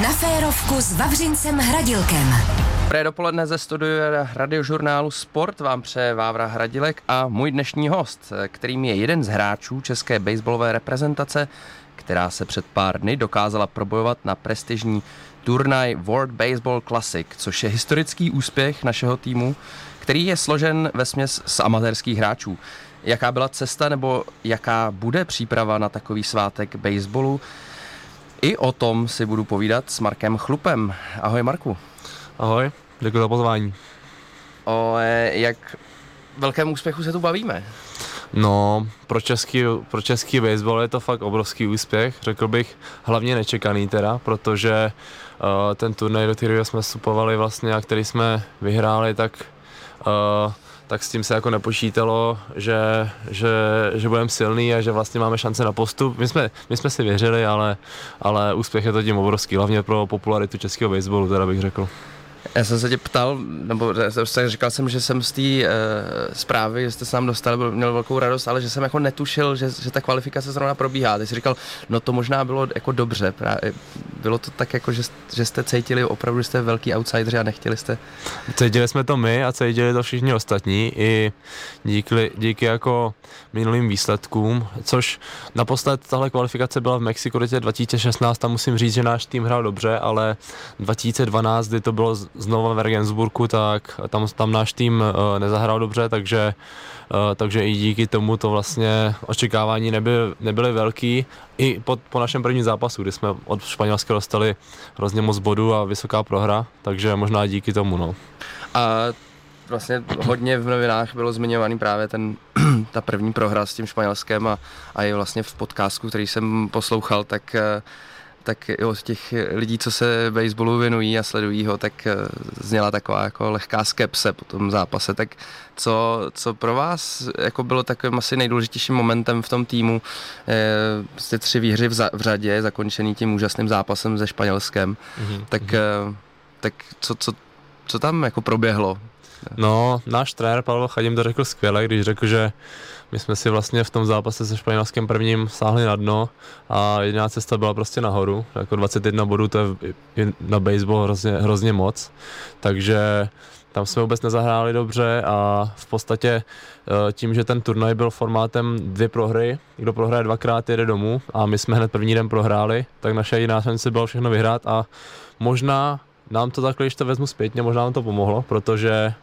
Na férovku s Vavřincem Hradilkem. Dobré dopoledne ze studia radiožurnálu Sport vám přeje Vávra Hradilek a můj dnešní host, kterým je jeden z hráčů české baseballové reprezentace, která se před pár dny dokázala probojovat na prestižní turnaj World Baseball Classic, což je historický úspěch našeho týmu, který je složen ve směs z amatérských hráčů. Jaká byla cesta nebo jaká bude příprava na takový svátek baseballu? I o tom si budu povídat s Markem Chlupem. Ahoj Marku. Ahoj, děkuji za pozvání. O jak velkém úspěchu se tu bavíme? No, pro český, pro český baseball je to fakt obrovský úspěch, řekl bych, hlavně nečekaný teda, protože uh, ten turnaj, do kterého jsme vstupovali vlastně a který jsme vyhráli, tak uh, tak s tím se jako nepočítalo, že, že, že budeme silný a že vlastně máme šance na postup. My jsme, my jsme si věřili, ale, ale úspěch je to tím obrovský, hlavně pro popularitu českého baseballu, teda bych řekl. Já jsem se tě ptal, nebo říkal jsem, že jsem z té uh, zprávy, že jste se nám dostali, byl, měl velkou radost, ale že jsem jako netušil, že, že ta kvalifikace zrovna probíhá. Ty jsi říkal, no to možná bylo jako dobře, právě, bylo to tak jako, že, že jste cítili opravdu, že jste velký outsideri a nechtěli jste... Cítili jsme to my a cítili to všichni ostatní i díky, díky jako minulým výsledkům, což naposled tahle kvalifikace byla v Mexiku 2016, tam musím říct, že náš tým hrál dobře, ale 2012, kdy to bylo znovu v Regensburgu, tak tam, tam náš tým uh, nezahrál dobře, takže, uh, takže i díky tomu to vlastně očekávání nebyly, nebyly velký. I po, po našem prvním zápasu, kdy jsme od Španělska dostali hrozně moc bodů a vysoká prohra, takže možná díky tomu. No. A vlastně hodně v novinách bylo zmiňovaný právě ten, ta první prohra s tím Španělskem a, a i vlastně v podcastu, který jsem poslouchal, tak uh, tak i od těch lidí, co se baseballu věnují a sledují ho, tak eh, zněla taková jako lehká skepse po tom zápase. Tak co, co pro vás jako bylo takovým asi nejdůležitějším momentem v tom týmu? Jste tři výhry v, za, v řadě, zakončený tím úžasným zápasem se Španělskem. Mm-hmm. Tak, mm-hmm. tak co, co, co tam jako proběhlo? No, náš trenér Pavel Chadim to řekl skvěle, když řekl, že my jsme si vlastně v tom zápase se Španělskem prvním sáhli na dno a jediná cesta byla prostě nahoru. Jako 21 bodů to je na baseball hrozně, hrozně moc. Takže tam jsme vůbec nezahráli dobře a v podstatě eh, tím, že ten turnaj byl formátem dvě prohry, kdo prohraje dvakrát, jede domů a my jsme hned první den prohráli, tak naše jediná šance bylo všechno vyhrát a možná nám to takhle, když to vezmu zpětně, možná nám to pomohlo, protože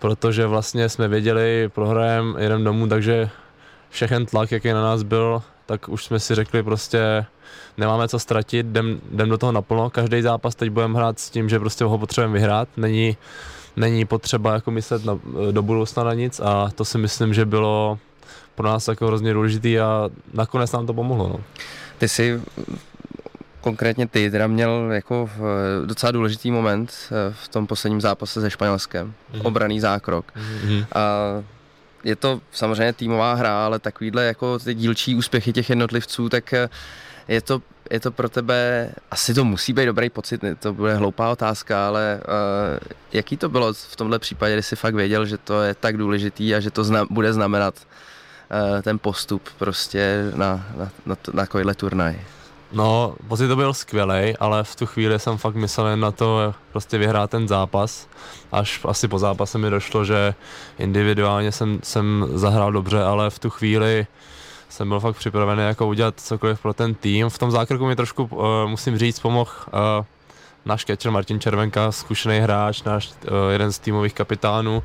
protože vlastně jsme věděli, prohrajem, jeden domů, takže všechen tlak, jaký na nás byl, tak už jsme si řekli prostě nemáme co ztratit, jdem, jdem do toho naplno, každý zápas teď budeme hrát s tím, že prostě ho potřebujeme vyhrát, není, není potřeba jako myslet na, do budoucna na nic a to si myslím, že bylo pro nás jako hrozně důležitý a nakonec nám to pomohlo. No. Ty jsi konkrétně ty teda měl jako docela důležitý moment eh, v tom posledním zápase se Španělskem. Mm-hmm. Obraný zákrok. Mm-hmm. A je to samozřejmě týmová hra, ale takovýhle jako ty dílčí úspěchy těch jednotlivců, tak eh, je to, je to pro tebe, asi to musí být dobrý pocit, to bude hloupá otázka, ale uh, jaký to bylo v tomhle případě, kdy jsi fakt věděl, že to je tak důležitý a že to zna, bude znamenat uh, ten postup prostě na, na, na, na takovýhle turnaj? No, pocit to byl skvělý, ale v tu chvíli jsem fakt myslel na to prostě vyhrát ten zápas. Až asi po zápase mi došlo, že individuálně jsem, jsem zahrál dobře, ale v tu chvíli jsem byl fakt připravený jako udělat cokoliv pro ten tým. V tom zákroku mi trošku, uh, musím říct, pomohl uh, náš catcher Martin Červenka, zkušený hráč, náš uh, jeden z týmových kapitánů,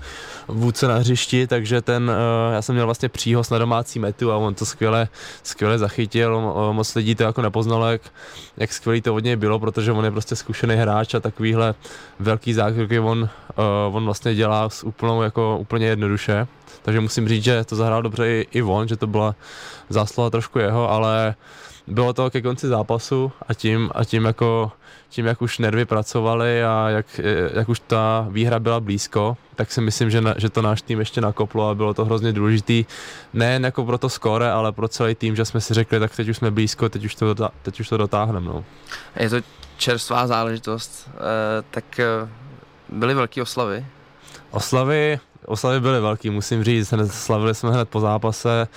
vůdce na hřišti, takže ten, uh, já jsem měl vlastně příhoz na domácí metu a on to skvěle, skvěle zachytil, uh, moc lidí to jako nepoznalo, jak, jak skvělý to od něj bylo, protože on je prostě zkušený hráč a takovýhle velký zákroky on, on vlastně dělá s úplnou, jako úplně jednoduše, takže musím říct, že to zahrál dobře i, i on, že to byla zásluha trošku jeho, ale bylo to ke konci zápasu a tím, a tím jako tím, jak už nervy pracovaly a jak, jak už ta výhra byla blízko, tak si myslím, že, na, že to náš tým ještě nakoplo a bylo to hrozně důležitý, nejen jako pro to skóre, ale pro celý tým, že jsme si řekli, tak teď už jsme blízko, teď už to, teď už to dotáhneme. No. Je to čerstvá záležitost, e, tak eh, byly velké oslavy? Oslavy, oslavy byly velký, musím říct, slavili jsme hned po zápase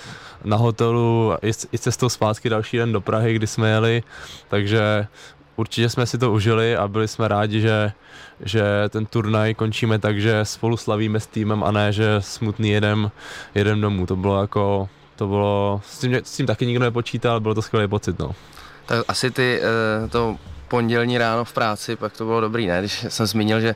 na hotelu i, cestou zpátky další den do Prahy, kdy jsme jeli, takže určitě jsme si to užili a byli jsme rádi, že, že ten turnaj končíme tak, že spolu slavíme s týmem a ne, že smutný jedem, jedem domů. To bylo jako, to bylo, s tím, s tím taky nikdo nepočítal, bylo to skvělý pocit, no. Tak asi ty, eh, to pondělní ráno v práci, pak to bylo dobrý, ne? Když jsem zmínil, že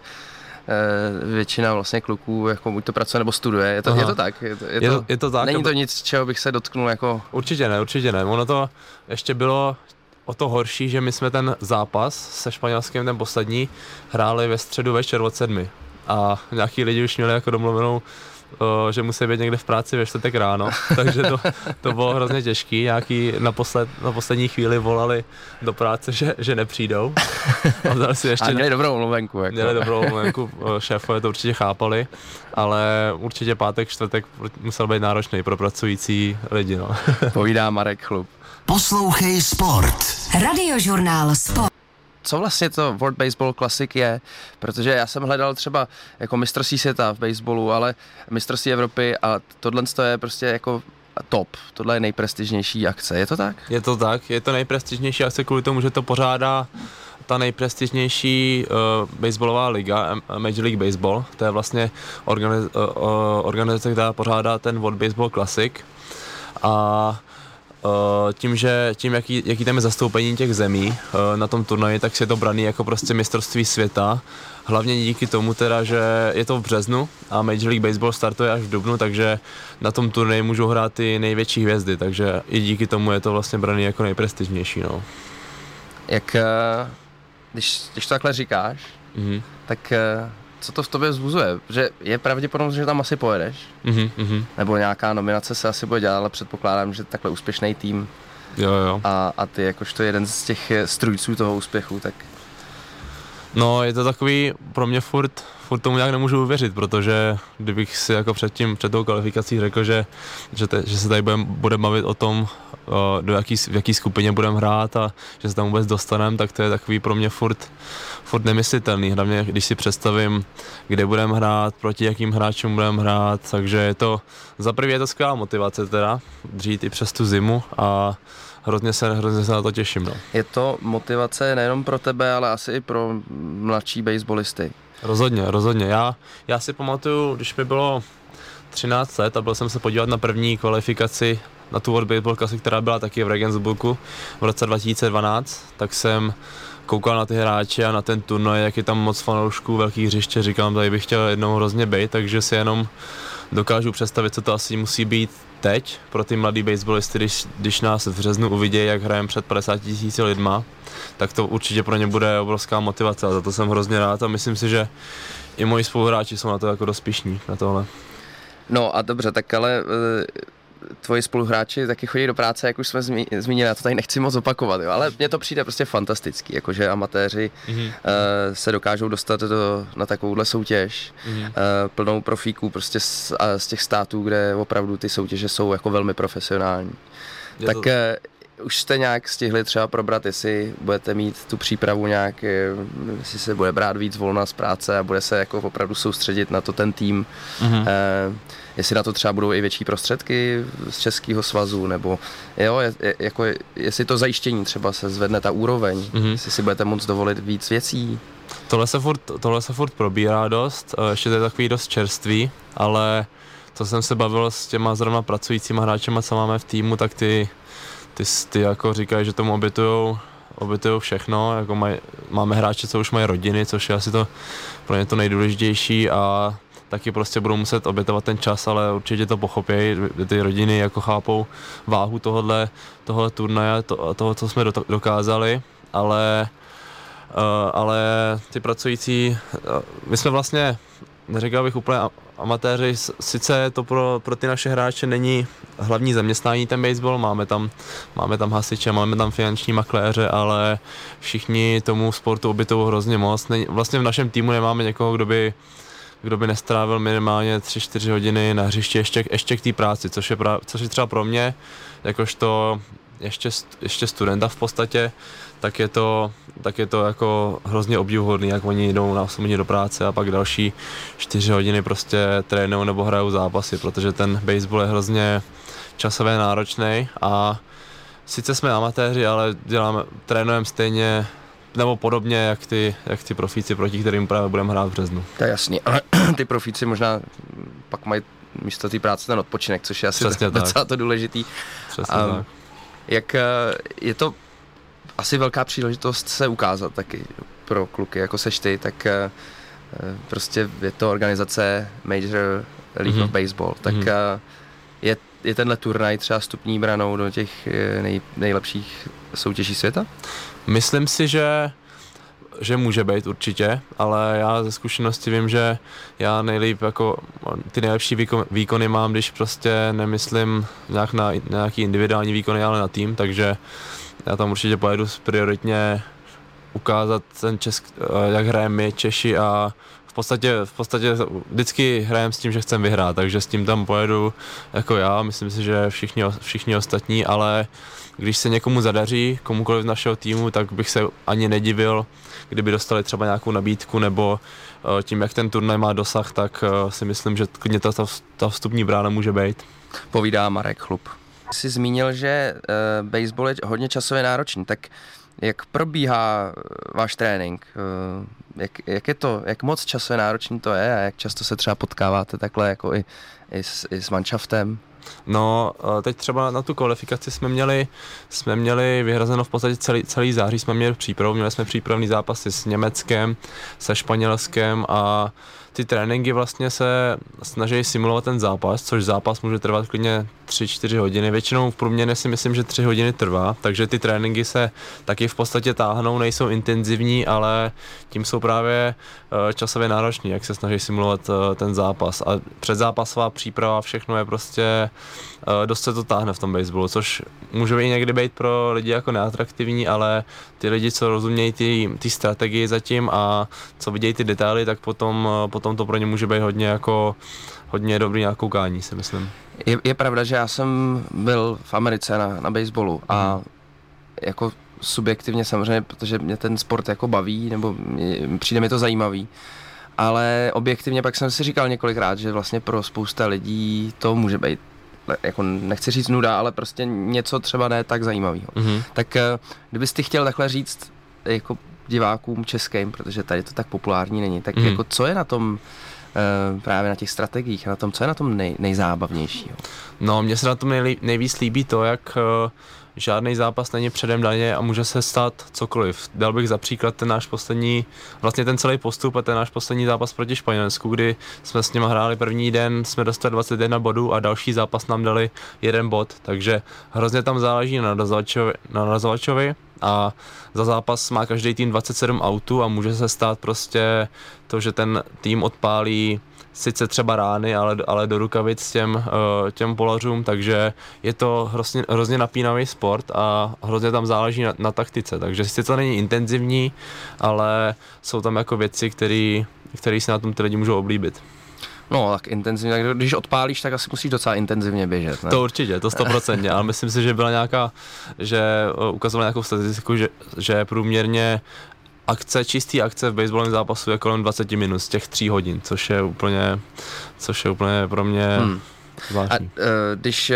většina vlastně kluků jako buď to pracuje nebo studuje. Je to, je to tak? Je to, je, Je to, je to tak, Není to nic, čeho bych se dotknul jako... Určitě ne, určitě ne. Ono to ještě bylo o to horší, že my jsme ten zápas se Španělským, ten poslední, hráli ve středu večer od sedmi. A nějaký lidi už měli jako domluvenou, že musí být někde v práci ve čtvrtek ráno, takže to, to bylo hrozně těžký. Nějaký na, posled, na poslední chvíli volali do práce, že, že nepřijdou. A vzali si ještě A měli dobrou mluvenku. Jako. Měli dobrou omluvenku, šéfové to určitě chápali, ale určitě pátek, čtvrtek musel být náročný pro pracující lidi. No. Povídá Marek Chlup. Poslouchej Sport. Radiožurnál Sport. Co vlastně to World Baseball Classic je, protože já jsem hledal třeba jako mistrovství světa v baseballu, ale mistrovství Evropy a tohle je prostě jako top, tohle je nejprestižnější akce, je to tak? Je to tak, je to nejprestižnější akce kvůli tomu, že to pořádá ta nejprestižnější uh, baseballová liga, Major League Baseball. To je vlastně organiz, uh, organizace, která pořádá ten World Baseball Classic. A uh, tím, že tím, jaký, jaký tam je zastoupení těch zemí uh, na tom turnaji, tak si je to braný jako prostě mistrovství světa. Hlavně díky tomu teda, že je to v březnu a Major League Baseball startuje až v dubnu, takže na tom turnaji můžou hrát ty největší hvězdy, takže i díky tomu je to vlastně braný jako nejprestižnější. No. Jak, eh, když, když to takhle říkáš, Mhm. tak eh, co to v tobě vzbuzuje? Že je pravděpodobnost, že tam asi pojedeš? Mhm, mhm. Nebo nějaká nominace se asi bude dělat, ale předpokládám, že takhle úspěšný tým Jo, jo. a, a ty jakožto jeden z těch strůjců toho úspěchu, tak No, je to takový, pro mě furt, furt tomu nějak nemůžu uvěřit, protože kdybych si jako předtím, před tou kvalifikací řekl, že, že, te, že se tady budeme bude bavit o tom, do jaký, v jaký skupině budeme hrát a že se tam vůbec dostaneme, tak to je takový pro mě furt, furt nemyslitelný. Hlavně když si představím, kde budeme hrát, proti jakým hráčům budeme hrát, takže je to, za prvý je to skvělá motivace teda, dřít i přes tu zimu a hrozně se, hrozně se na to těším. No. je to motivace nejenom pro tebe, ale asi i pro mladší baseballisty. Rozhodně, rozhodně. Já, já si pamatuju, když mi bylo 13 let a byl jsem se podívat na první kvalifikaci na tu World Baseball Classic, která byla taky v Regensburgu v roce 2012, tak jsem koukal na ty hráče a na ten turnaj, jak je tam moc fanoušků, velký hřiště, říkám, tady bych chtěl jednou hrozně být, takže si jenom dokážu představit, co to asi musí být teď pro ty mladý baseballisty, když, když nás v březnu uvidí, jak hrajeme před 50 tisíci lidma, tak to určitě pro ně bude obrovská motivace a za to jsem hrozně rád a myslím si, že i moji spoluhráči jsou na to jako dost pišní, na tohle. No a dobře, tak ale eh, tvoji spoluhráči taky chodí do práce, jak už jsme zmi- zmínili, já to tady nechci moc opakovat, jo, ale mně to přijde prostě fantastický, jakože amatéři Mhm. eh, se dokážou dostat do, na takovouhle soutěž Mhm. eh, plnou profíků prostě z, a z těch států, kde opravdu ty soutěže jsou jako velmi profesionální. Je tak to- eh, už jste nějak stihli třeba probrat, jestli budete mít tu přípravu nějak, jestli se bude brát víc volna z práce a bude se jako opravdu soustředit na to ten tým, Mhm. eh, jestli na to třeba budou i větší prostředky z Českého svazu, nebo jo, je, je, jako jestli to zajištění třeba se zvedne ta úroveň, Mhm. jestli si budete moct dovolit víc věcí. Tohle se furt, tohle se furt probírá dost, eh, ještě to je takový dost čerstvý, ale co jsem se bavil s těma zrovna pracujícíma hráčema, co máme v týmu, tak ty, ty, ty jako říkají, že tomu obětujou, obětujou všechno, jako maj, máme hráče, co už mají rodiny, což je asi to pro ně to nejdůležitější a taky prostě budou muset obětovat ten čas, ale určitě to pochopějí, ty rodiny jako chápou váhu tohohle, tohohle turnaje, to, toho, co jsme do, dokázali, ale Uh, ale ty pracující, uh, my jsme vlastně, neřekl bych úplně amatéři, sice to pro, pro ty naše hráče není hlavní zaměstnání ten baseball, máme tam, máme tam hasiče, máme tam finanční makléře, ale všichni tomu sportu obětují hrozně moc. Není, vlastně v našem týmu nemáme někoho, kdo by kdo by nestrávil minimálně 3-4 hodiny na hřišti ještě, ještě k té práci, což je, pra, což je třeba pro mě, jakožto ještě, ještě studenta v podstatě, tak je to, tak je to jako hrozně obdivuhodný, jak oni jdou na 8 hodin do práce a pak další 4 hodiny prostě trénují nebo hrajou zápasy, protože ten baseball je hrozně časově náročný a sice jsme amatéři, ale děláme, trénujeme stejně nebo podobně, jak ty, jak ty profíci, proti kterým právě budeme hrát v březnu. To je jasný, ale ty profíci možná pak mají místo té práce ten odpočinek, což je asi Přesně docela tak. to důležitý. Přesně a, tak. Jak eh, je to asi velká příležitost se ukázat taky pro kluky, jako seš ty, tak eh, eh, prostě je to organizace Major League mm-hmm. of Baseball, tak mm-hmm. je, je tenhle turnaj třeba stupní branou do těch nej, nejlepších soutěží světa? Myslím si, že že může být určitě, ale já ze zkušenosti vím, že já nejlíp jako ty nejlepší výkon, výkony mám, když prostě nemyslím nějak na, na nějaký individuální výkony, ale na tým, takže já tam určitě pojedu prioritně ukázat ten česk, eh, jak hrajeme my Češi a v podstatě, v podstatě vždycky hrajem s tím, že chcem vyhrát, takže s tím tam pojedu jako já, myslím si, že všichni, všichni ostatní, ale když se někomu zadaří, komukoliv z našeho týmu, tak bych se ani nedivil, kdyby dostali třeba nějakou nabídku nebo eh, tím, jak ten turnaj má dosah, tak eh, si myslím, že klidně ta, ta vstupní brána může být. Povídá Marek Chlup. Jsi zmínil, že uh, baseball je hodně časově náročný, tak jak probíhá váš trénink? Uh, jak, jak je to, jak moc časově náročný to je a jak často se třeba potkáváte takhle jako i, i, s, i s manšaftem? No, teď třeba na tu kvalifikaci jsme měli, jsme měli vyhrazeno v podstatě celý, celý září, jsme měli přípravu, měli jsme přípravný zápasy s Německem, se Španělskem a ty tréninky vlastně se snaží simulovat ten zápas, což zápas může trvat klidně 3-4 hodiny. Většinou v průměru si myslím, že 3 hodiny trvá, takže ty tréninky se taky v podstatě táhnou, nejsou intenzivní, ale tím jsou právě eh, časově nároční, jak se snaží simulovat eh, ten zápas. A předzápasová příprava, všechno je prostě eh, dost se to táhne v tom baseballu, což může být někdy být pro lidi jako neatraktivní, ale ty lidi, co rozumějí ty, ty strategii zatím a co vidějí ty detaily, tak potom, potom to pro ně může být hodně jako hodně dobrý na koukání, si myslím. Je, je pravda, že já jsem byl v Americe na, na baseballu a mm. jako subjektivně samozřejmě, protože mě ten sport jako baví, nebo mě, přijde mi to zajímavý, ale objektivně pak jsem si říkal několikrát, že vlastně pro spousta lidí to může být jako nechci říct nuda, ale prostě něco třeba ne tak zajímavého. Mm-hmm. Tak eh, kdybys ty chtěl takhle říct jako divákům českým, protože tady to tak populární není, tak mm-hmm. jako co je na tom Eh, právě na těch strategiích, na tom, co je na tom nej, nejzábavnější. No, mně se na tom nejlí, nejvíc líbí to, jak uh, žádný zápas není předem daně a může se stát cokoliv. Dal bych za příklad ten náš poslední, vlastně ten celý postup a ten náš poslední zápas proti Španělsku, kdy jsme s nimi hráli první den, jsme dostali 21 bodů a další zápas nám dali jeden bod, takže hrozně tam záleží na narazovačovi, na narazovačovi a za zápas má každý tým 27 autů a může se stát prostě to, že ten tým odpálí sice třeba rány, ale, ale do rukavic těm, eh, těm polařům, takže je to hrozně, hrozně napínavý sport a hrozně tam záleží na, na taktice, takže sice to není intenzivní, ale jsou tam jako věci, které se na tom ty lidi můžou oblíbit. No, tak intenzivně, tak když odpálíš, tak asi musíš docela intenzivně běžet, ne? To určitě, to stoprocentně, ale myslím si, že byla nějaká, že eh, ukazovala nějakou statistiku, že, že průměrně akce, čistý akce v baseballovém zápasu je kolem 20 minut z těch 3 hodin, což je úplně, což je úplně pro mě hmm. A uh, když uh,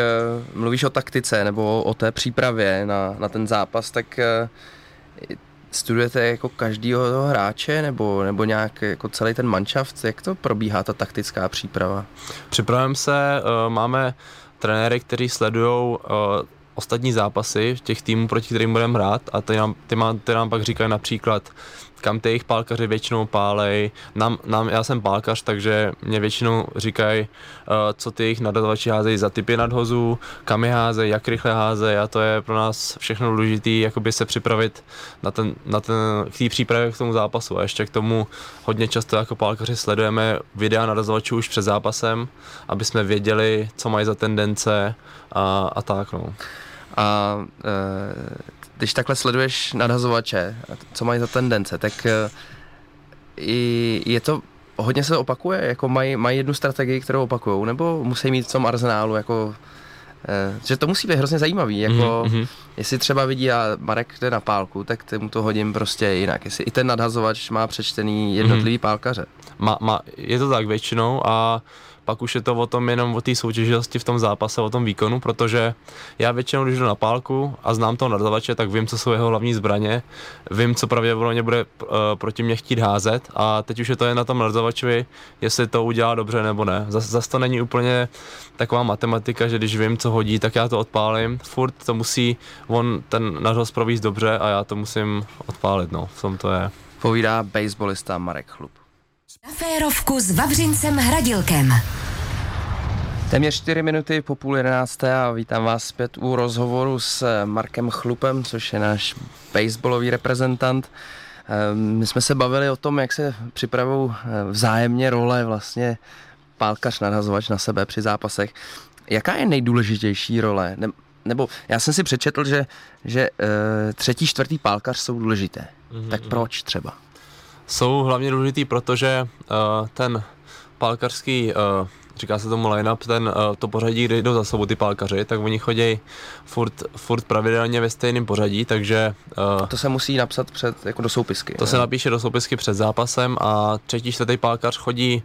mluvíš o taktice nebo o té přípravě na, na ten zápas, tak studujete jako každýho toho hráče nebo, nebo nějak jako celý ten manšaft? Jak to probíhá ta taktická příprava? Připravujeme se, uh, máme trenéry, kteří sledují uh, ostatní zápasy těch týmů, proti kterým budeme hrát a ty nám, ty, má, ty nám pak říkají například, kam ty jejich pálkaři většinou pálej. Nám, nám, já jsem pálkař, takže mě většinou říkají, uh, co ty jejich nadazovači házejí za typy nadhozů, kam je házejí, jak rychle házejí a to je pro nás všechno důležité, jakoby se připravit na ten, na ten, k té přípravě k tomu zápasu a ještě k tomu hodně často jako pálkaři sledujeme videa nadazovačů už před zápasem, aby jsme věděli, co mají za tendence a, a tak no. A e, když takhle sleduješ nadhazovače, co mají za tendence, tak e, je to hodně se opakuje, jako mají, mají jednu strategii, kterou opakují, nebo musí mít v tom arzenálu jako e, že to musí být hrozně zajímavý, jako mm-hmm. jestli třeba vidí a Marek jde na pálku, tak mu to hodím prostě jinak, jestli i ten nadhazovač má přečtený jednotlivý mm-hmm. pálkaře. Má, má, je to tak většinou a pak už je to o tom jenom o té soutěživosti v tom zápase, o tom výkonu, protože já většinou, když jdu na pálku a znám toho nadavače, tak vím, co jsou jeho hlavní zbraně, vím, co pravděpodobně bude uh, proti mě chtít házet a teď už je to jen na tom nadavačovi, jestli to udělá dobře nebo ne. Zase zas to není úplně taková matematika, že když vím, co hodí, tak já to odpálím. Furt to musí on ten nadhoz províst dobře a já to musím odpálit, no, v tom to je. Povídá baseballista Marek Chlup. Férovku s Vavřincem Hradilkem. Téměř 4 minuty po půl jedenácté a vítám vás zpět u rozhovoru s Markem Chlupem, což je náš baseballový reprezentant. Ehm, my jsme se bavili o tom, jak se připravují eh, vzájemně role vlastně pálkař nadhazovač na sebe při zápasech. Jaká je nejdůležitější role? Ne, nebo já jsem si přečetl, že, že e, třetí, čtvrtý pálkař jsou důležité. Mm-hmm. Tak proč třeba? Jsou hlavně důležitý, protože uh, ten pálkařský, uh, říká se tomu line-up, ten, uh, to pořadí, kde jdou za sebou ty pálkaři, tak oni chodí furt, furt pravidelně ve stejném pořadí, takže... Uh, to se musí napsat před, jako do soupisky. To ne? se napíše do soupisky před zápasem a třetí, čtvrtý pálkař chodí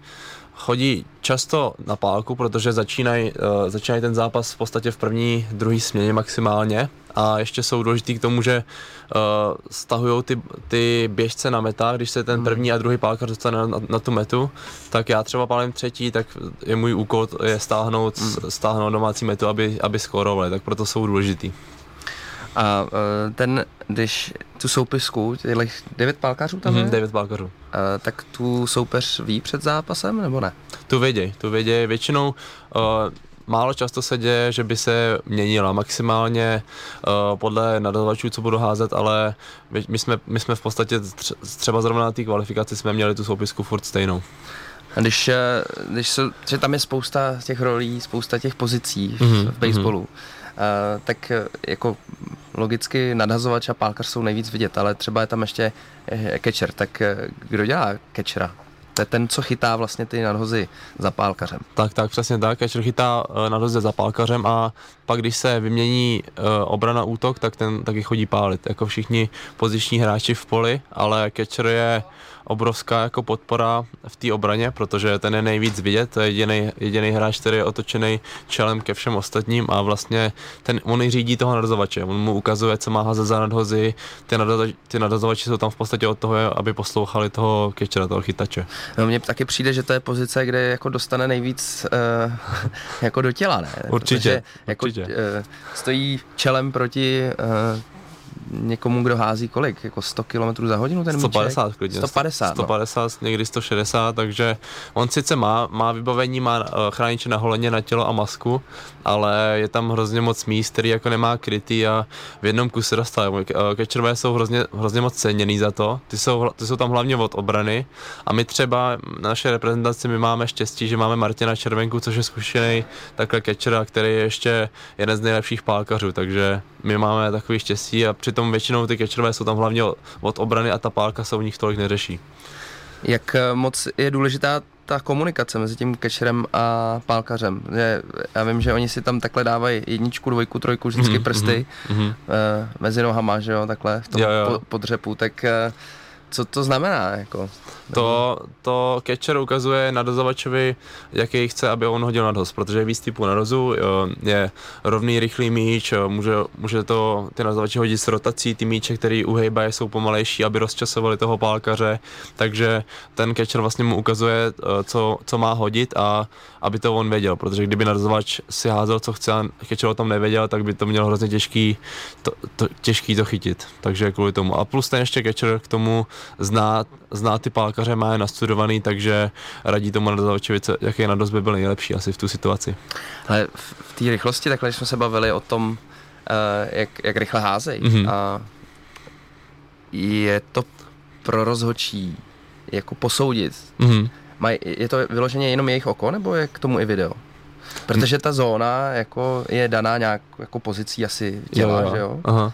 chodí často na pálku, protože začínají uh, začínají ten zápas v podstatě v první, druhé směně maximálně a ještě jsou důležitý k tomu, že uh, stahují ty, ty běžce na meta, když se ten hmm. první a druhý pálkař dostane na, na, na tu metu, tak já třeba pálím třetí, tak je můj úkol je stáhnout, hmm. stáhnout domácí metu, aby, aby skórovali, tak proto jsou důležitý. A uh, ten, když tu soupisku, těch devět pálkařů tam mm-hmm, je? devět pálkařů. Uh, tak tu soupeř ví před zápasem, nebo ne? Tu věděj, tu věděj. Většinou uh, málo často se děje, že by se měnila maximálně uh, podle nadavačů, co budu házet, ale my jsme, my jsme v podstatě třeba zrovna na té kvalifikaci jsme měli tu soupisku furt stejnou. A když, když jsou, že tam je spousta těch rolí, spousta těch pozicí mm-hmm, v baseballu, mm-hmm. uh, tak jako logicky nadhazovač a pálkař jsou nejvíc vidět, ale třeba je tam ještě eh, catcher, tak eh, kdo dělá catchera? To je ten, co chytá vlastně ty nadhozy za pálkařem. Tak, tak, přesně tak. Catcher chytá uh, nadhozy za pálkařem a pak, když se vymění uh, obrana útok, tak ten taky chodí pálit, jako všichni poziční hráči v poli, ale catcher je obrovská jako podpora v té obraně, protože ten je nejvíc vidět, to je jediný, hráč, který je otočený čelem ke všem ostatním a vlastně ten, on řídí toho nadazovače, on mu ukazuje, co má házet za nadhozy, ty, nadazovači jsou tam v podstatě od toho, aby poslouchali toho kečera, toho chytače. No mně taky přijde, že to je pozice, kde jako dostane nejvíc uh, jako do těla, ne? Určitě. Protože jako, určitě. Uh, stojí čelem proti uh, někomu, kdo hází kolik? Jako 100 km za hodinu ten 150 míček? klidně. 150, 150, no. někdy 160, takže on sice má, má vybavení, má uh, chrániče na holeně, na tělo a masku, ale je tam hrozně moc míst, který jako nemá krytý a v jednom kuse dostal. Kečerové eh, jsou hrozně, hrozně moc ceněný za to, ty jsou, ty jsou tam hlavně od obrany a my třeba na naše reprezentaci my máme štěstí, že máme Martina Červenku, což je zkušený takhle kečera, který je ještě jeden z nejlepších pálkařů, takže my máme takový štěstí a přitom většinou ty catcherové jsou tam hlavně od obrany a ta pálka se u nich tolik neřeší. Jak eh, moc je důležitá ta komunikace mezi tím catcherem a pálkařem. Je, já vím, že oni si tam takhle dávají jedničku, dvojku, trojku, vždycky mm-hmm, prsty mm-hmm. Uh, mezi nohama, že jo, takhle v tom jo, jo. podřepu, tak uh, co to znamená? Jako? To, to catcher ukazuje nadozovačovi, jaký chce, aby on hodil nadhoz, protože je víc typů nadhozu, je rovný, rychlý míč, může, může to ty nadozovači hodit s rotací, ty míče, který uhejbají, jsou pomalejší, aby rozčasovali toho pálkaře, takže ten catcher vlastně mu ukazuje, eh, co, co má hodit a aby to on věděl, protože kdyby nadozovač si házel, co chce a catcher o tom nevěděl, tak by to mělo hrozně těžký to, to, těžký to chytit, takže kvůli tomu. A plus ten ještě catcher k tomu zná, zná ty pálkaře, má je nastudovaný, takže radí tomu nadozovačovi, jaký nadoz by byl nejlepší asi v tu situaci. Ale v té rychlosti, takhle jsme se bavili o tom, uh, jak, jak rychle házejí. Mm-hmm. A je to pro rozhodčí jako posoudit. Mm-hmm. Maj, je to vyloženě jenom jejich oko, nebo je k tomu i video? Protože ta zóna jako je daná nějak jako pozicí asi těla, jo, jo. že jo? Aha.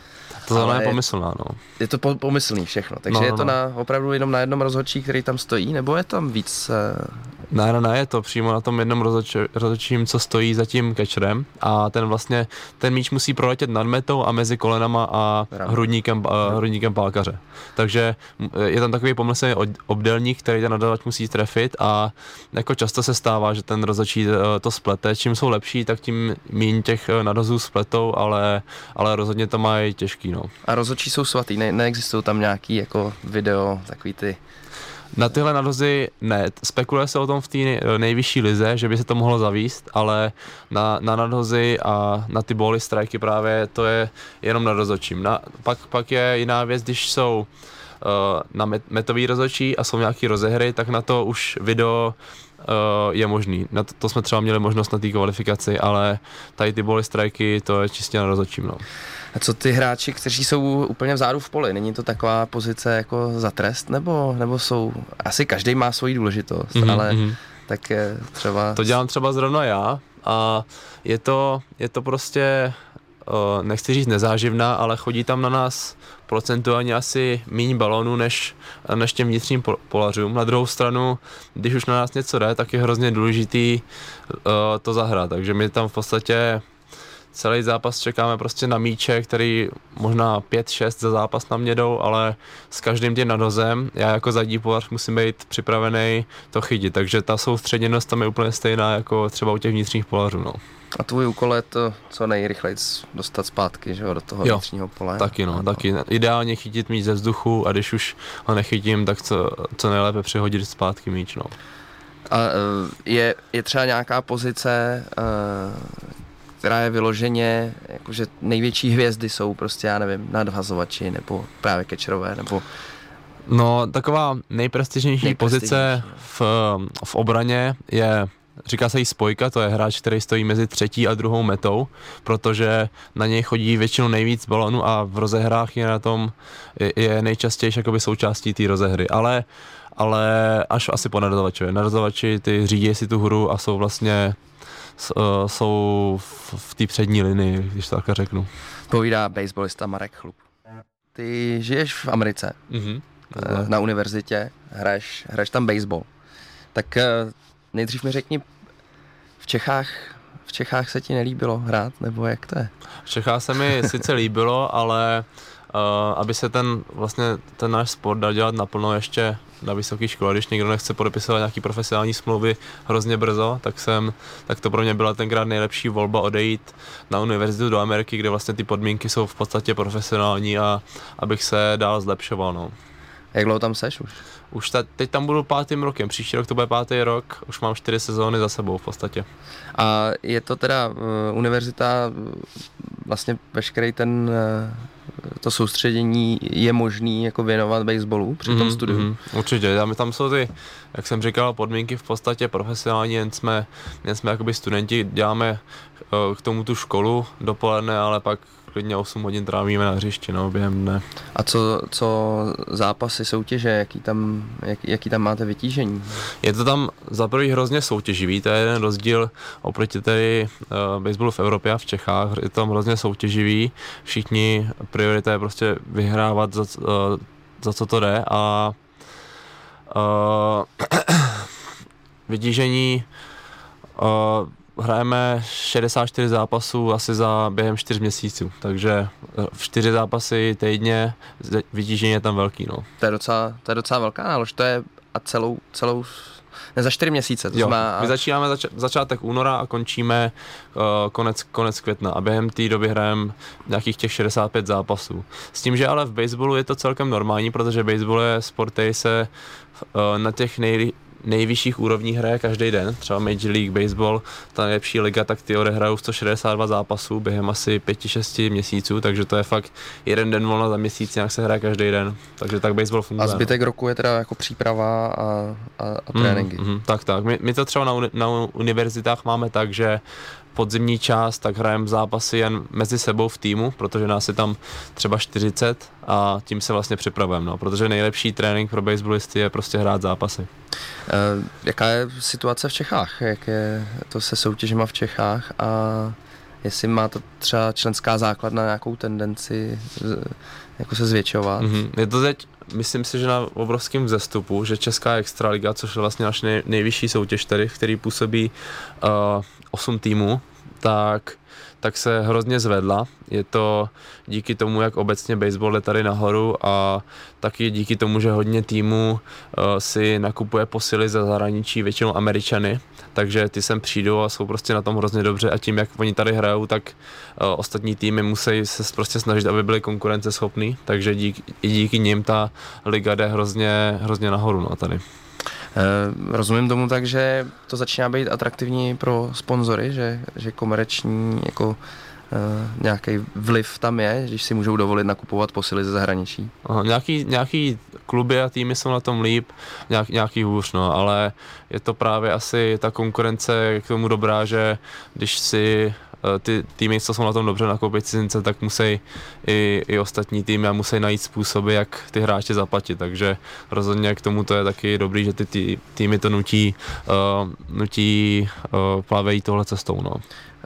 To zóna je pomyslná, no. Je to po, pomyslný všechno, takže no, no, je to no. na, opravdu jenom na jednom rozhodčí, který tam stojí, nebo je tam víc uh, Ne, ne, ne, je to přímo na tom jednom rozhodčím, co stojí za tím catcherem a ten vlastně, ten míč musí proletět nad metou a mezi kolenama a hrudníkem, a hrudníkem pálkaře. Takže je tam takový pomyslný obdelník, který ten nadavač musí trefit a jako často se stává, že ten rozhodčí eh, to splete. Čím jsou lepší, tak tím méně těch eh, nadhozů spletou, ale, ale rozhodně to mají těžký. No. A rozhodčí jsou svatý, ne, neexistují tam nějaký jako video, takový ty na tyhle nadhozy ne. Spekuluje se o tom v té nejvyšší lize, že by se to mohlo zavíst, ale na, na nadhozy a na ty bóly strajky právě to je jenom na rozhodčím. Na, pak, pak je jiná věc, když jsou uh, na met, metový rozhodčí a jsou nějaký rozehry, tak na to už video uh, je možný. Na to, to jsme třeba měli možnost na té kvalifikaci, ale tady ty bóly strajky, to je čistě na rozhodčím. No. A co ty hráči, kteří jsou úplně vzadu v poli? Není to taková pozice jako za trest? Nebo, nebo jsou, asi každý má svoji důležitost, mm-hmm. ale mhm. tak třeba... To dělám třeba zrovna já a je to, je to prostě, nechci říct nezáživná, ale chodí tam na nás procentuálně asi méně balónů než, než těm vnitřním polařům. Na druhou stranu, když už na nás něco jde, tak je hrozně důležitý to zahrát, takže my tam v podstatě celý zápas čekáme prostě na míče, který možná 5-6 za zápas na mě jdou, ale s každým tím nadozem, já jako zadní polař musím být připravený to chytit, takže ta soustředěnost tam je úplně stejná jako třeba u těch vnitřních polařů. No. A tvůj úkol je to co nejrychleji dostat zpátky, že jo, do toho jo, vnitřního pole. Taky no, taky. Ideálně chytit míč ze vzduchu a když už ho nechytím, tak co, co nejlépe přihodit zpátky míč, no. A e, je, je třeba nějaká pozice, e, která je vyloženě, jakože největší hvězdy jsou prostě, já nevím, nadhazovači nebo právě kečerové, nebo No, taková nejprestižnější, nejprestižnější pozice v, v obraně je Říká se jí spojka, to je hráč, který stojí mezi třetí a druhou metou, protože na něj chodí většinou nejvíc balonů a v rozehrách je na tom je nejčastější jakoby součástí té rozehry. Ale ale až asi po nadazovačovi. Nadazovači ty řídí si tu hru a jsou vlastně jsou v té přední linii, když to takhle řeknu. Povídá baseballista Marek Chlup. Ty žiješ v Americe, mm-hmm. na univerzitě, hraješ, hraješ tam baseball. Tak eh, nejdřív mi řekni, v Čechách v Čechách se ti nelíbilo hrát, nebo jak to je? V Čechách se mi sice líbilo, ale uh, aby se ten vlastně ten náš sport dal dělat naplno ještě na vysoké škole, když někdo nechce podepisovat nějaký profesionální smlouvy hrozně brzo, tak jsem, tak to pro mě byla tenkrát nejlepší volba odejít na univerzitu do Ameriky, kde vlastně ty podmínky jsou v podstatě profesionální a abych se dál zlepšoval. No. Jak dlouho tam seš už? Už ta, teď tam budu pátým rokem, příští rok to bude pátý rok, už mám čtyři sezóny za sebou v podstatě. A je to teda uh, univerzita, vlastně veškerý ten uh, to soustředění je možný jako věnovat baseballu při tom mm-hmm, studiu. Mm, určitě, tam, tam jsou ty, jak jsem říkal, podmínky v podstatě profesionální, jen jsme, jen jsme jakoby studenti, děláme uh, k tomu tu školu dopoledne, ale pak klidně 8 hodin trávíme na hřišti no, během dne. A co, co zápasy, soutěže, jaký tam, jak, jaký tam máte vytížení? Je to tam za prvý hrozně soutěživý, to je jeden rozdíl oproti tedy uh, baseballu v Evropě a v Čechách, je to tam hrozně soutěživý, všichni priorita je prostě vyhrávat za, uh, za co to jde a uh, vytížení uh, hrajeme 64 zápasů asi za během 4 měsíců, takže 4 zápasy týdně, vytížení je tam velký. No. To, je docela, to je docela velká nálož, to je a celou, celou ne, za 4 měsíce. To jo, znamená... My začínáme zač- začátek února a končíme uh, konec, konec května a během té doby hrajeme nějakých těch 65 zápasů. S tím, že ale v baseballu je to celkem normální, protože baseball je sport, který se uh, na těch nej, nejvyšších úrovních hraje každý den, třeba Major League Baseball, ta nejlepší liga, tak ty odehrajou 162 zápasů během asi 5-6 měsíců, takže to je fakt jeden den volna za měsíc, nějak se hraje každý den, takže tak baseball funguje. A zbytek no. roku je teda jako příprava a, a, a tréninky. Mm, mm, tak, tak. My, my to třeba na, uni, na univerzitách máme tak, že podzimní část, tak hrajeme zápasy jen mezi sebou v týmu, protože nás je tam třeba 40 a tím se vlastně připravujeme, no, protože nejlepší trénink pro baseballisty je prostě hrát zápasy. Uh, jaká je situace v Čechách? Jak je to se soutěžima v Čechách a jestli má to třeba členská základna nějakou tendenci jako se zvětšovat? Mm-hmm. Je to teď myslím si, že na obrovském vzestupu, že Česká extraliga, což je vlastně naše nej, nejvyšší soutěž tady, který působí uh, 8 týmů, tak tak se hrozně zvedla. Je to díky tomu, jak obecně baseball je tady nahoru a taky díky tomu, že hodně týmů uh, si nakupuje posily ze zahraničí, většinou američany, takže ty sem přijdou a jsou prostě na tom hrozně dobře a tím, jak oni tady hrajou, tak uh, ostatní týmy musí se prostě snažit, aby byli konkurenceschopní, takže díky, i díky nim ta liga jde hrozně, hrozně nahoru no, tady. Eh, rozumím tomu tak, že to začíná být atraktivní pro sponzory, že, že komerční jako Uh, nějaký vliv tam je, když si můžou dovolit nakupovat posily ze zahraničí? Aha, nějaký, nějaký kluby a týmy jsou na tom líp, nějak, nějaký hůř, no, ale je to právě asi ta konkurence k tomu dobrá, že když si ty týmy, co jsou na tom dobře nakoupit cizince, tak musí i, i ostatní týmy a musí najít způsoby, jak ty hráče zaplatit, takže rozhodně k tomu to je taky dobrý, že ty tý, týmy to nutí, uh, nutí uh, plavejí tohle cestou. No.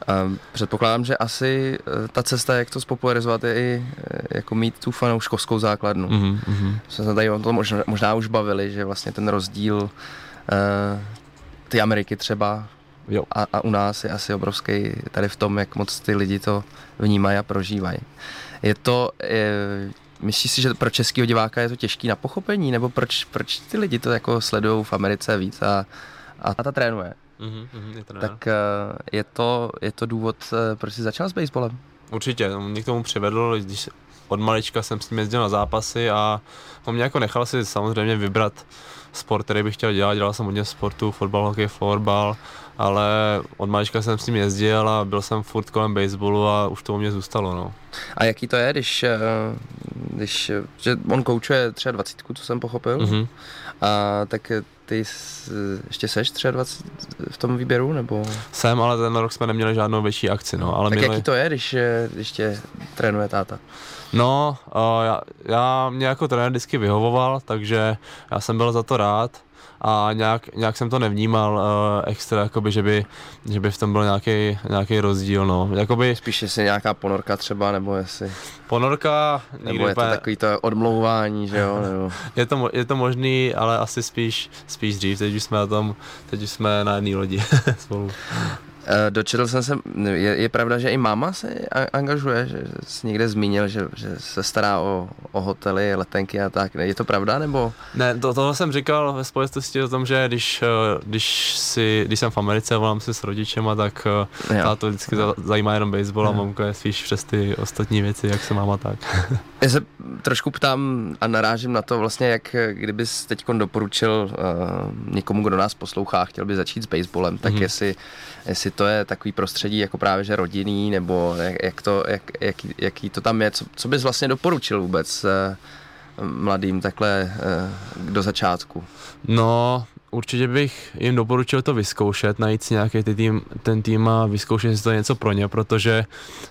A předpokládám, že asi ta cesta, jak to spopularizovat, je i jako mít tu fanouškovskou základnu. Mm-hmm. Jsme se tady o tom možná, možná už bavili, že vlastně ten rozdíl uh, ty Ameriky třeba Jo. A, a u nás je asi obrovský tady v tom, jak moc ty lidi to vnímají a prožívají. Je to, je, myslíš si, že pro českého diváka je to těžký na pochopení, nebo proč, proč ty lidi to jako sledují v Americe víc a, a ta trénuje? Mm-hmm, je tak eh, je to, je to důvod, eh, proč jsi začal s baseballem? Určitě, mě k tomu přivedl, když od malička jsem s ním jezdil na zápasy a on mě jako nechal si samozřejmě vybrat sport, který bych chtěl dělat. Dělal jsem hodně sportu, fotbal, hokej, florbal, ale od malička jsem s ním jezdil a byl jsem furt kolem baseballu a už to u mě zůstalo. No. A jaký to je, když, eh, když že on koučuje třeba 20, co jsem pochopil, mm-hmm. a tak ty ještě seš třeba 20 v tom výběru, nebo? Jsem, ale ten rok jsme neměli žádnou větší akci, no. Ale tak měli... jaký to je, když, eh, když tě trénuje táta? No, uh, já, já mě jako trenér vždycky vyhovoval, takže já jsem byl za to rád a nějak, nějak jsem to nevnímal uh, extra, jakoby, že, by, že by v tom byl nějaký, nějaký rozdíl, no. Jakoby, Spíš jestli nějaká ponorka třeba, nebo jestli... Ponorka... Nebo je to takový to odmlouvání, že jo? Nebo... je, to, je to možný, ale asi spíš, spíš dřív, teď už jsme na tom, teď už jsme na jedné lodi spolu. Eh, dočetl jsem se, je, je pravda, že i máma se angažuje, že jsi někde zmínil, že, že se stará o, o hotely, letenky a tak. Je to pravda, nebo? Ne, to, toho jsem říkal ve spojitosti o tom, že když, eh, když, si, když jsem v Americe, volám si s rodičema, tak já to vždycky zajímá jenom baseball a mamka je spíš přes ty ostatní věci, jak se máma tak. Já se trošku ptám a narážím na to vlastně, jak kdybys teď doporučil uh, někomu, kdo nás poslouchá, chtěl by začít s baseballem, tak mm-hmm. jestli, jestli to je takový prostředí jako právě že rodinný, nebo jak, jak to, jak, jaký, jaký to tam je, co, co bys vlastně doporučil vůbec uh, mladým takhle uh, do začátku? No, určitě bych jim doporučil to vyzkoušet, najít si nějaký ty tým, ten tým a vyzkoušet si to něco pro ně, protože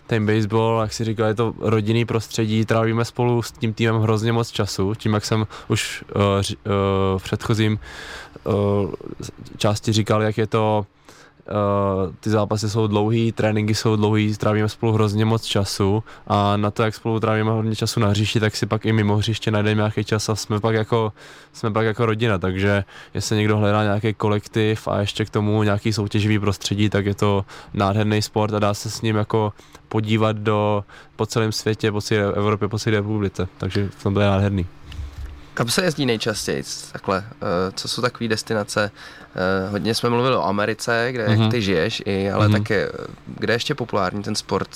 ten baseball, jak si říkal, je to rodinný prostředí, trávíme spolu s tím týmem hrozně moc času, tím jak jsem už uh, uh, v předchozím uh, části říkal, jak je to Uh, ty zápasy jsou dlouhý, tréninky jsou dlouhý, trávíme spolu hrozně moc času a na to, jak spolu trávíme hodně času na hřišti, tak si pak i mimo hřiště najdeme nějaký čas a jsme pak jako, jsme pak jako rodina, takže jestli někdo hledá nějaký kolektiv a ještě k tomu nějaký soutěživý prostředí, tak je to nádherný sport a dá se s ním jako podívat do, po celém světě, po celé Evropě, po celé republice, takže v tom to je nádherný. Kam se jezdí nejčastěji takhle? Eh, co jsou takové destinace? Eh, hodně jsme mluvili o Americe, kde mm-hmm. ty žiješ, i, ale mm-hmm. také, kde je ještě populární ten sport?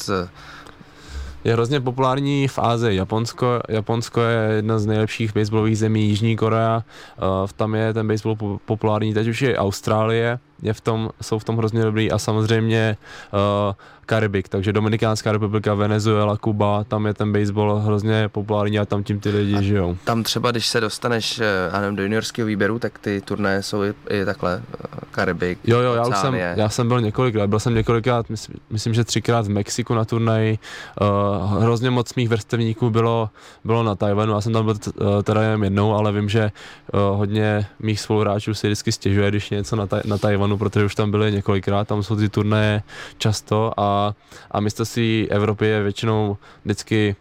Je hrozně populární v Ázii. Japonsko, Japonsko je jedna z nejlepších baseballových zemí, Jižní Korea. Uh, tam je ten baseball populární. Teď už je Austrálie, je v tom, jsou v tom hrozně dobrý a samozřejmě uh, Karibik, takže Dominikánská republika, Venezuela, Kuba, tam je ten baseball hrozně populární a tam tím ty lidi a žijou. Tam třeba, když se dostaneš eh, nevím, do juniorského výběru, tak ty turné jsou i, i takhle, eh, Karibik, Jo, jo, já, už jsem, já jsem byl několikrát, byl jsem několikrát, myslím, myslím že třikrát v Mexiku na turnaji, uh, hrozně moc mých vrstevníků bylo, bylo na Tajvanu, já jsem tam byl t, uh, teda jen jednou, ale vím, že uh, hodně mých spoluhráčů si vždycky stěžuje, když něco na, taj, na Tajvanu, protože už tam byli několikrát, tam jsou ty turnaje často a a, mistrovství Evropy je většinou vždycky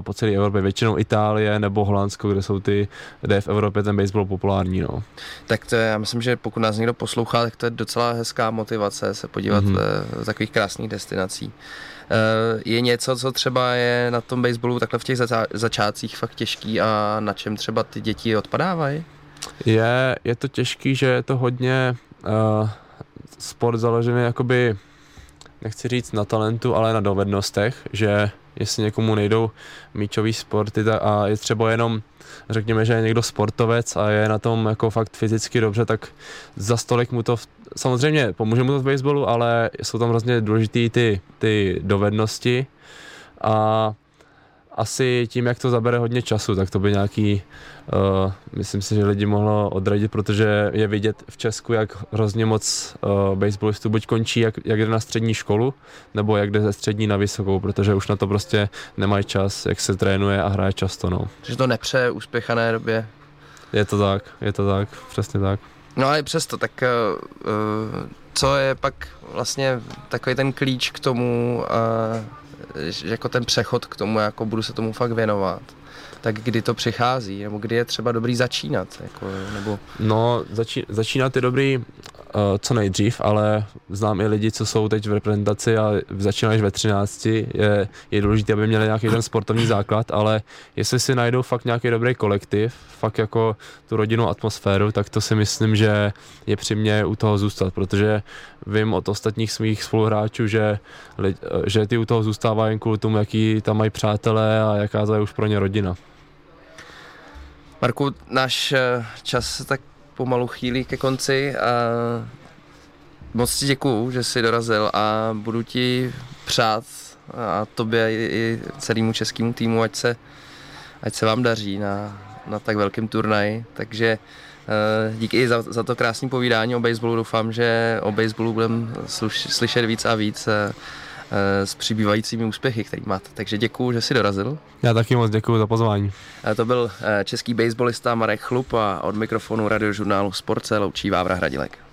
po celé Evropě, většinou Itálie nebo Holandsko, kde jsou ty, kde je v Evropě ten baseball populární. No. Tak to je, já myslím, že pokud nás někdo poslouchá, tak to je docela hezká motivace se podívat mm-hmm. v takových krásných destinacích. Je něco, co třeba je na tom baseballu takhle v těch začátcích fakt těžký a na čem třeba ty děti odpadávají? Je, je to těžký, že je to hodně uh, sport založený jakoby, nechci říct na talentu, ale na dovednostech, že jestli někomu nejdou míčový sporty a je třeba jenom, řekněme, že je někdo sportovec a je na tom jako fakt fyzicky dobře, tak za stolik mu to, v, samozřejmě pomůže mu to v baseballu, ale jsou tam hrozně důležité ty, ty dovednosti. A asi tím, jak to zabere hodně času, tak to by nějaký, uh, myslím si, že lidi mohlo odradit, protože je vidět v Česku, jak hrozně moc uh, baseballistů buď končí, jak, jak jde na střední školu, nebo jak jde ze střední na vysokou, protože už na to prostě nemají čas, jak se trénuje a hraje často. No. Že to nepřeje úspěchané době. Je to tak, je to tak, přesně tak. No ale přesto, tak uh, co je pak vlastně takový ten klíč k tomu, uh, jako ten přechod k tomu, jako budu se tomu fakt věnovat, tak kdy to přichází, nebo kdy je třeba dobrý začínat, jako, nebo... No, začí, začínat je dobrý co nejdřív, ale znám i lidi, co jsou teď v reprezentaci a začínají ve 13, je, je důležité, aby měli nějaký ten sportovní základ, ale jestli si najdou fakt nějaký dobrý kolektiv, fakt jako tu rodinnou atmosféru, tak to si myslím, že je při mě u toho zůstat, protože vím od ostatních svých spoluhráčů, že, že ty u toho zůstávají kvůli tomu, jaký tam mají přátelé a jaká je už pro ně rodina. Marku, náš eh, čas se tak pomalu chýlí ke konci a moc ti děkuju, že jsi dorazil a budu ti přát a tobě i celému českému týmu, ať se, ať se vám daří na, na tak velkém turnaji. Takže uh, díky i za, za to krásné povídání o baseballu. Doufám, že o baseballu budeme slyšet víc a víc. Eh, s přibývajícími úspěchy, který máte. Takže děkuji, že jsi dorazil. Já taky moc děkuji za pozvání. Eh, to byl eh, český baseballista Marek Chlup a od mikrofonu radiožurnálu Sport se loučí Vávra Hradilek.